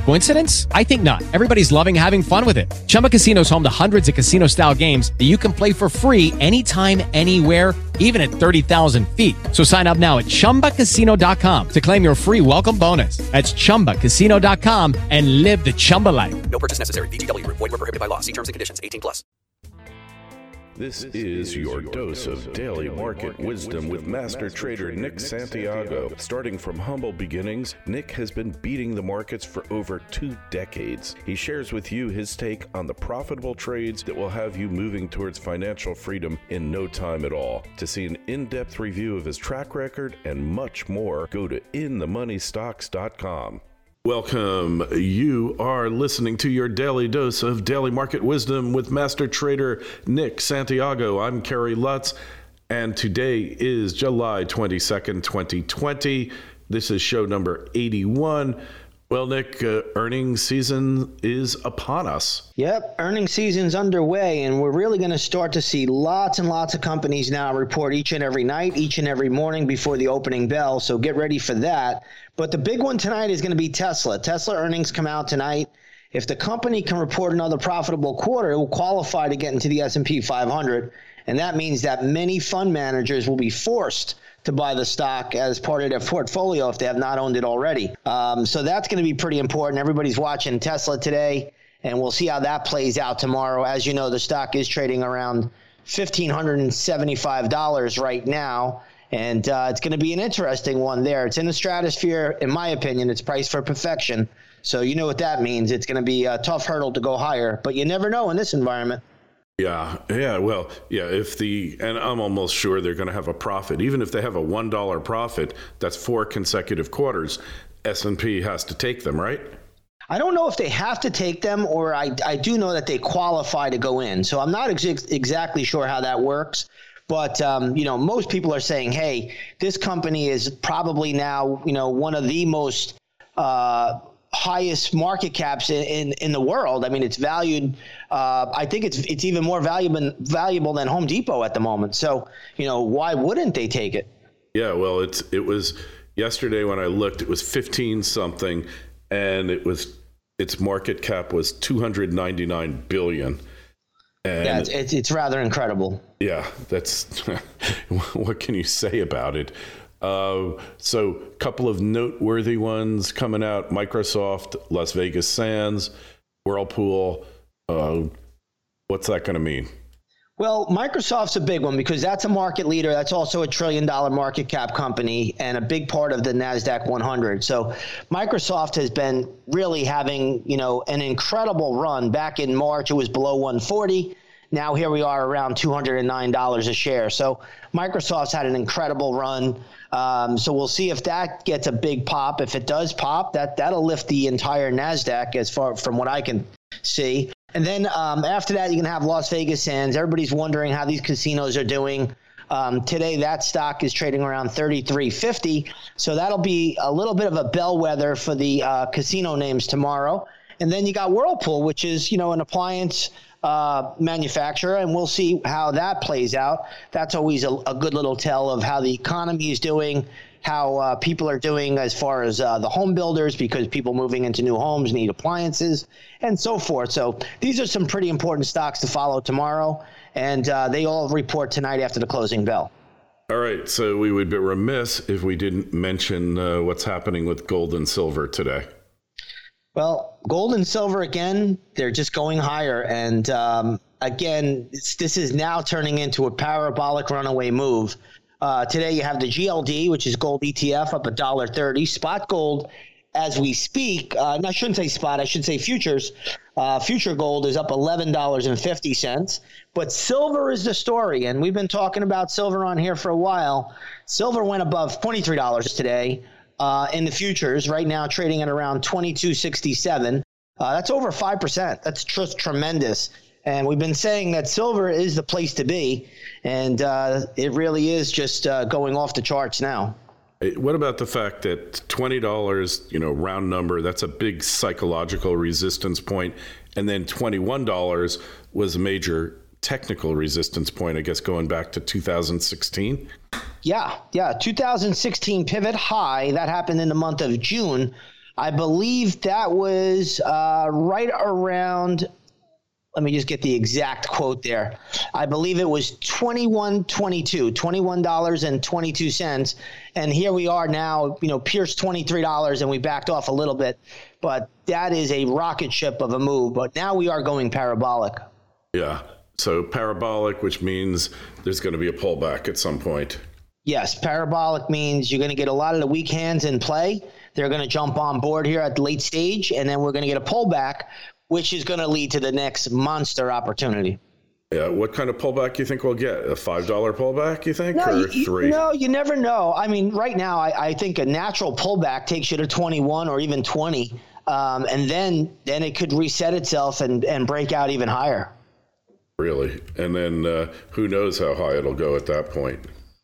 Coincidence? I think not. Everybody's loving having fun with it. Chumba Casino is home to hundreds of casino style games that you can play for free anytime, anywhere, even at 30,000 feet. So sign up now at chumbacasino.com to claim your free welcome bonus. That's chumbacasino.com and live the Chumba life. No purchase necessary. Group. Void prohibited by law. See terms and conditions. 18 plus. This is your dose of daily market wisdom with master trader Nick Santiago. Starting from humble beginnings, Nick has been beating the markets for over two decades. He shares with you his take on the profitable trades that will have you moving towards financial freedom in no time at all. To see an in depth review of his track record and much more, go to inthemoneystocks.com. Welcome. You are listening to your daily dose of daily market wisdom with master trader Nick Santiago. I'm Kerry Lutz, and today is July 22nd, 2020. This is show number 81. Well, Nick, uh, earnings season is upon us. Yep, earnings season's underway, and we're really going to start to see lots and lots of companies now report each and every night, each and every morning before the opening bell. So get ready for that. But the big one tonight is going to be Tesla. Tesla earnings come out tonight. If the company can report another profitable quarter, it will qualify to get into the S&P 500, and that means that many fund managers will be forced to buy the stock as part of their portfolio if they have not owned it already. Um, so that's going to be pretty important. Everybody's watching Tesla today, and we'll see how that plays out tomorrow. As you know, the stock is trading around $1,575 right now. And uh, it's going to be an interesting one there. It's in the stratosphere, in my opinion. It's priced for perfection. So you know what that means. It's going to be a tough hurdle to go higher, but you never know in this environment. Yeah, yeah, well, yeah, if the and I'm almost sure they're going to have a profit. Even if they have a $1 profit, that's four consecutive quarters. S&P has to take them, right? I don't know if they have to take them, or I, I do know that they qualify to go in. So I'm not ex- exactly sure how that works. But um, you know, most people are saying, "Hey, this company is probably now you know one of the most uh, highest market caps in, in, in, the world. I mean, it's valued. Uh, I think it's it's even more valuable valuable than Home Depot at the moment. So you know, why wouldn't they take it? Yeah, well, it's it was yesterday when I looked, it was fifteen something, and it was its market cap was two hundred ninety nine billion. And yeah, it's, it's, it's rather incredible. Yeah, that's what can you say about it? Uh, so, a couple of noteworthy ones coming out: Microsoft, Las Vegas Sands, Whirlpool. Uh, what's that going to mean? Well, Microsoft's a big one because that's a market leader. That's also a trillion dollar market cap company and a big part of the Nasdaq 100. So, Microsoft has been really having, you know, an incredible run. Back in March, it was below 140. Now here we are around $209 a share. So, Microsoft's had an incredible run. Um, so we'll see if that gets a big pop. If it does pop, that that'll lift the entire Nasdaq as far from what I can see. And then um, after that, you can have Las Vegas Sands. Everybody's wondering how these casinos are doing. Um, today, that stock is trading around 33.50, so that'll be a little bit of a bellwether for the uh, casino names tomorrow. And then you got Whirlpool, which is you know an appliance uh, manufacturer, and we'll see how that plays out. That's always a, a good little tell of how the economy is doing, how uh, people are doing as far as uh, the home builders, because people moving into new homes need appliances and so forth. So these are some pretty important stocks to follow tomorrow, and uh, they all report tonight after the closing bell. All right, so we would be remiss if we didn't mention uh, what's happening with gold and silver today. Well, gold and silver again, they're just going higher. And um, again, this is now turning into a parabolic runaway move. Uh, today you have the GLD, which is gold ETF, up a dollar thirty. Spot gold, as we speak, uh, I shouldn't say spot, I should say futures. Uh, future gold is up eleven dollars and fifty cents. But silver is the story, and we've been talking about silver on here for a while. Silver went above twenty three dollars today uh, in the futures right now trading at around 2267. Uh, that's over 5%. That's just tremendous. And we've been saying that silver is the place to be. And uh, it really is just uh, going off the charts now. What about the fact that $20, you know, round number, that's a big psychological resistance. And then $21 was a major technical resistance point, I guess, going back to 2016. Yeah, yeah. 2016 pivot high that happened in the month of June. I believe that was uh, right around. Let me just get the exact quote there. I believe it was 21.22, $21.22. And here we are now, you know, pierced $23 and we backed off a little bit. But that is a rocket ship of a move. But now we are going parabolic. Yeah. So parabolic, which means there's going to be a pullback at some point. Yes, parabolic means you're going to get a lot of the weak hands in play. They're going to jump on board here at the late stage, and then we're going to get a pullback, which is going to lead to the next monster opportunity. Yeah, what kind of pullback do you think we'll get? A five dollar pullback, you think, no, or you, three? No, you never know. I mean, right now, I, I think a natural pullback takes you to 21 or even 20, um, and then then it could reset itself and and break out even higher. Really, and then uh, who knows how high it'll go at that point?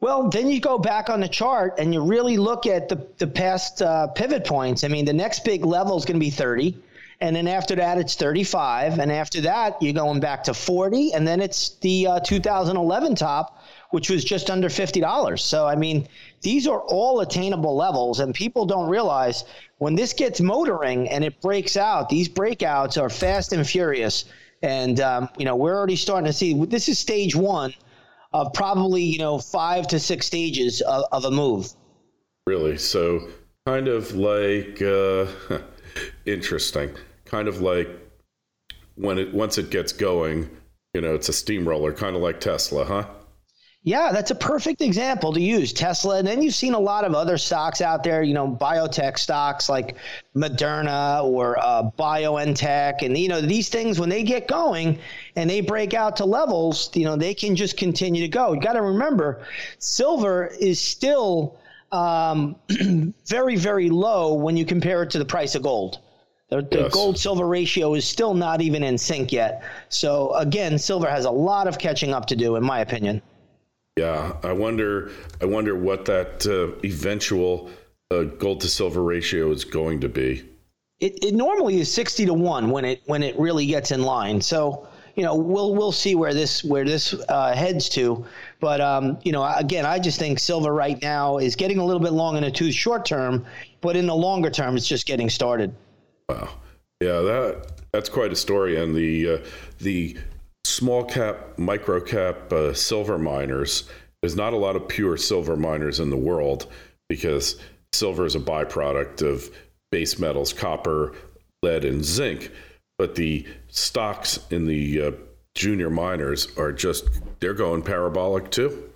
Well, then you go back on the chart and you really look at the, the past uh, pivot points. I mean, the next big level is going to be 30. And then after that, it's 35. And after that, you're going back to 40. And then it's the uh, 2011 top, which was just under $50. So, I mean, these are all attainable levels. And people don't realize when this gets motoring and it breaks out, these breakouts are fast and furious. And, um, you know, we're already starting to see this is stage one of probably you know five to six stages of, of a move. Really, so kind of like uh, interesting, kind of like when it once it gets going, you know, it's a steamroller, kind of like Tesla, huh? Yeah, that's a perfect example to use Tesla. And then you've seen a lot of other stocks out there, you know, biotech stocks like Moderna or uh, BioNTech. And, you know, these things, when they get going and they break out to levels, you know, they can just continue to go. You got to remember, silver is still um, very, very low when you compare it to the price of gold. The, the yes. gold silver ratio is still not even in sync yet. So, again, silver has a lot of catching up to do, in my opinion. Yeah, I wonder. I wonder what that uh, eventual uh, gold to silver ratio is going to be. It, it normally is sixty to one when it when it really gets in line. So you know we'll we'll see where this where this uh, heads to. But um, you know, again, I just think silver right now is getting a little bit long in the tooth short term, but in the longer term, it's just getting started. Wow. Yeah, that that's quite a story, and the uh, the small cap, micro cap uh, silver miners. There's not a lot of pure silver miners in the world because silver is a byproduct of base metals, copper, lead, and zinc. But the stocks in the uh, junior miners are just, they're going parabolic too.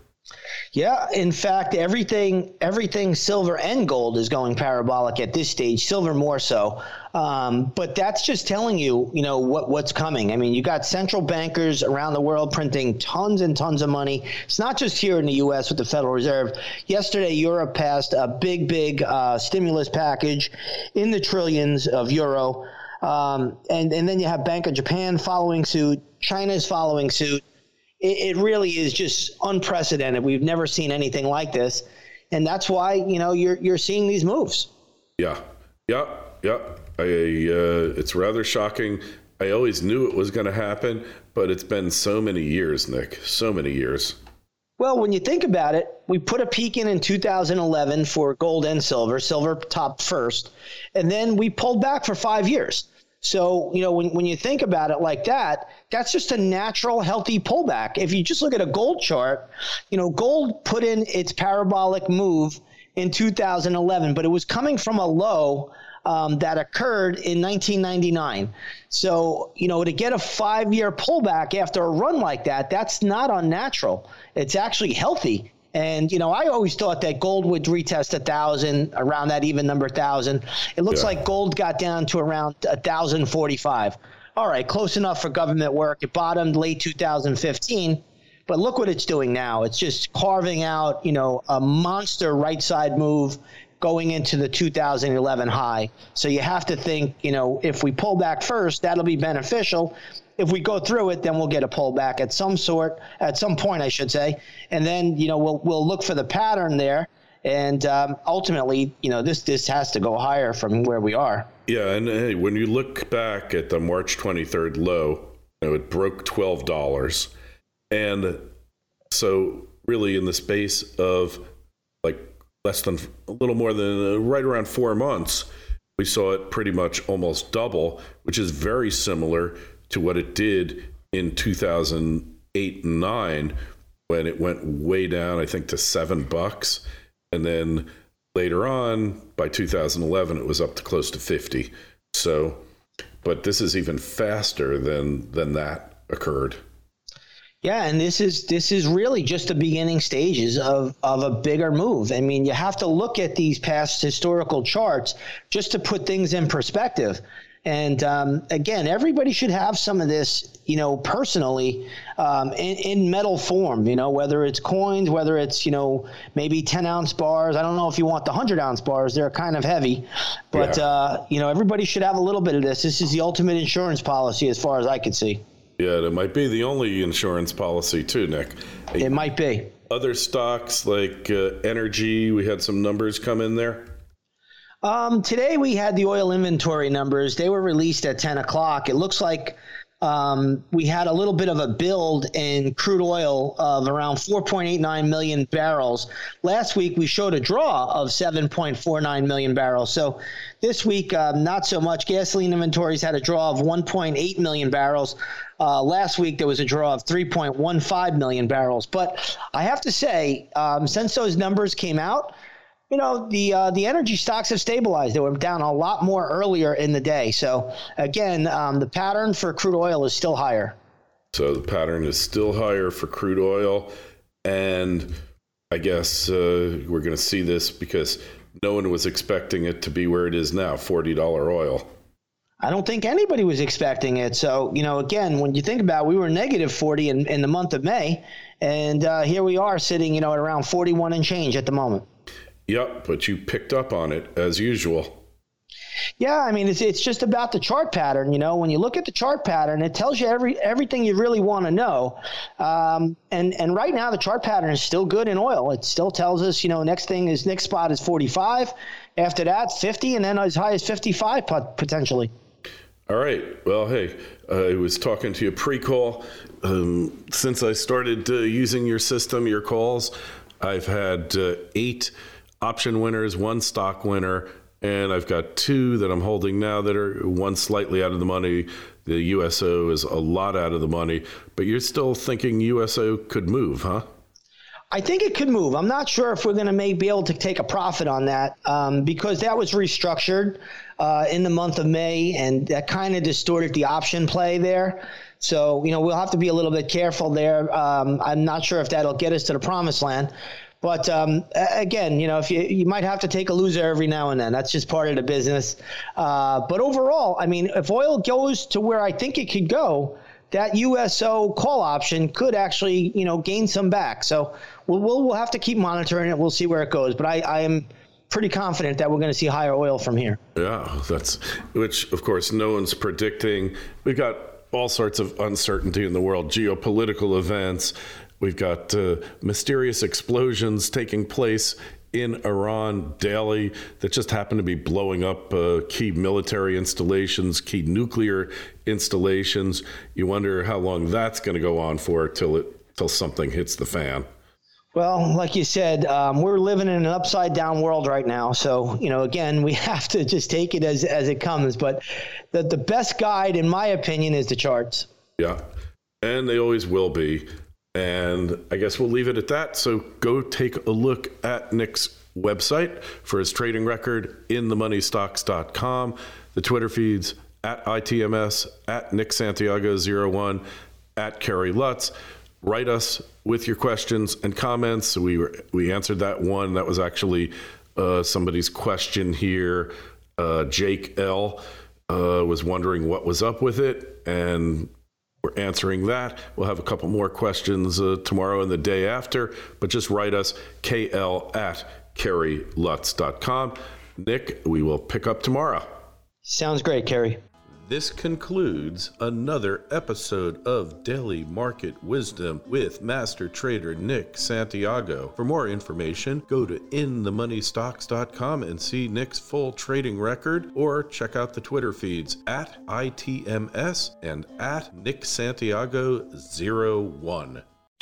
Yeah, in fact, everything everything silver and gold is going parabolic at this stage. Silver more so, um, but that's just telling you, you know, what what's coming. I mean, you got central bankers around the world printing tons and tons of money. It's not just here in the U.S. with the Federal Reserve. Yesterday, Europe passed a big, big uh, stimulus package in the trillions of euro, um, and and then you have Bank of Japan following suit. China is following suit it, it really is just unprecedented. We've never seen anything like this, and that's why you know you're you're seeing these moves. Yeah, yeah, yeah. I, uh, it's rather shocking. I always knew it was going to happen, but it's been so many years, Nick. So many years. Well, when you think about it, we put a peak in in 2011 for gold and silver. Silver topped first, and then we pulled back for five years. So, you know, when, when you think about it like that, that's just a natural, healthy pullback. If you just look at a gold chart, you know, gold put in its parabolic move in 2011, but it was coming from a low um, that occurred in 1999. So, you know, to get a five year pullback after a run like that, that's not unnatural. It's actually healthy. And you know, I always thought that gold would retest a thousand around that even number thousand. It looks yeah. like gold got down to around a thousand forty-five. All right, close enough for government work. It bottomed late 2015, but look what it's doing now. It's just carving out, you know, a monster right side move going into the 2011 high. So you have to think, you know, if we pull back first, that'll be beneficial if we go through it, then we'll get a pullback at some sort, at some point, I should say, and then you know we'll we'll look for the pattern there, and um, ultimately, you know, this this has to go higher from where we are. Yeah, and hey, when you look back at the March 23rd low, you know, it broke twelve dollars, and so really in the space of less than a little more than uh, right around four months, we saw it pretty much almost double, which is very similar to what it did in 2008 and 9 when it went way down, I think, to seven bucks. And then later on, by 2011, it was up to close to 50. So, but this is even faster than than that occurred. Yeah, and this is this is really just the beginning stages of of a bigger move. I mean, you have to look at these past historical charts just to put things in perspective. And um, again, everybody should have some of this, you know, personally um, in, in, metal form. You know, whether it's coins, whether it's you know maybe ten ounce bars. I don't know if you want the hundred ounce bars; they're kind of heavy. But yeah. uh, you know, everybody should have a little bit of this. This is the ultimate insurance policy, as far as I can see. Yeah, it might be the only insurance policy too, Nick. It might be. Other stocks like uh, energy, we had some numbers come in there. Um, today we had the oil inventory numbers. They were released at 10 o'clock. It looks like um, we had a little bit of a build in crude oil of around 4.89 million barrels. Last week we showed a draw of 7.49 million barrels. So this week, um, not so much. Gasoline inventories had a draw of 1.8 million barrels. Uh, last week there was a draw of 3.15 million barrels. But I have to say, um, since those numbers came out, you know the uh, the energy stocks have stabilized. They were down a lot more earlier in the day. So again, um, the pattern for crude oil is still higher. So the pattern is still higher for crude oil, and I guess uh, we're going to see this because no one was expecting it to be where it is now, forty dollar oil. I don't think anybody was expecting it. So, you know, again, when you think about it, we were negative 40 in, in the month of May, and uh, here we are sitting, you know, at around 41 and change at the moment. Yep, but you picked up on it as usual. Yeah, I mean it's it's just about the chart pattern. You know, when you look at the chart pattern, it tells you every everything you really want to know. Um, and and right now the chart pattern is still good in oil. It still tells us, you know, next thing is next spot is 45. After that, 50, and then as high as 55 potentially. All right. Well, hey, I was talking to you pre-call. Um, since I started uh, using your system, your calls, I've had uh, eight option winners, one stock winner, and I've got two that I'm holding now that are one slightly out of the money. The USO is a lot out of the money, but you're still thinking USO could move, huh? I think it could move. I'm not sure if we're going to be able to take a profit on that um, because that was restructured uh, in the month of May, and that kind of distorted the option play there. So, you know, we'll have to be a little bit careful there. Um, I'm not sure if that'll get us to the promised land. But um, again, you know, if you you might have to take a loser every now and then. That's just part of the business. Uh, but overall, I mean, if oil goes to where I think it could go, that USO call option could actually, you know, gain some back. So we'll we'll, we'll have to keep monitoring it. We'll see where it goes. But I, I am pretty confident that we're going to see higher oil from here. Yeah, that's which, of course, no one's predicting. We've got all sorts of uncertainty in the world, geopolitical events, We've got uh, mysterious explosions taking place in Iran daily that just happen to be blowing up uh, key military installations, key nuclear installations. You wonder how long that's going to go on for till it till something hits the fan. Well, like you said, um, we're living in an upside down world right now. So, you know, again, we have to just take it as, as it comes. But the, the best guide, in my opinion, is the charts. Yeah. And they always will be. And I guess we'll leave it at that. So go take a look at Nick's website for his trading record inthemoneystocks.com, the Twitter feeds at ITMS, at Nick Santiago 01, at Kerry Lutz. Write us with your questions and comments. We were, we answered that one. That was actually uh, somebody's question here. Uh, Jake L uh, was wondering what was up with it, and we're answering that. We'll have a couple more questions uh, tomorrow and the day after, but just write us kl at kerrylutz.com. Nick, we will pick up tomorrow. Sounds great, Kerry. This concludes another episode of Daily Market Wisdom with Master Trader Nick Santiago. For more information, go to inthemoneystocks.com and see Nick's full trading record or check out the Twitter feeds at ITMS and at Nick Santiago01.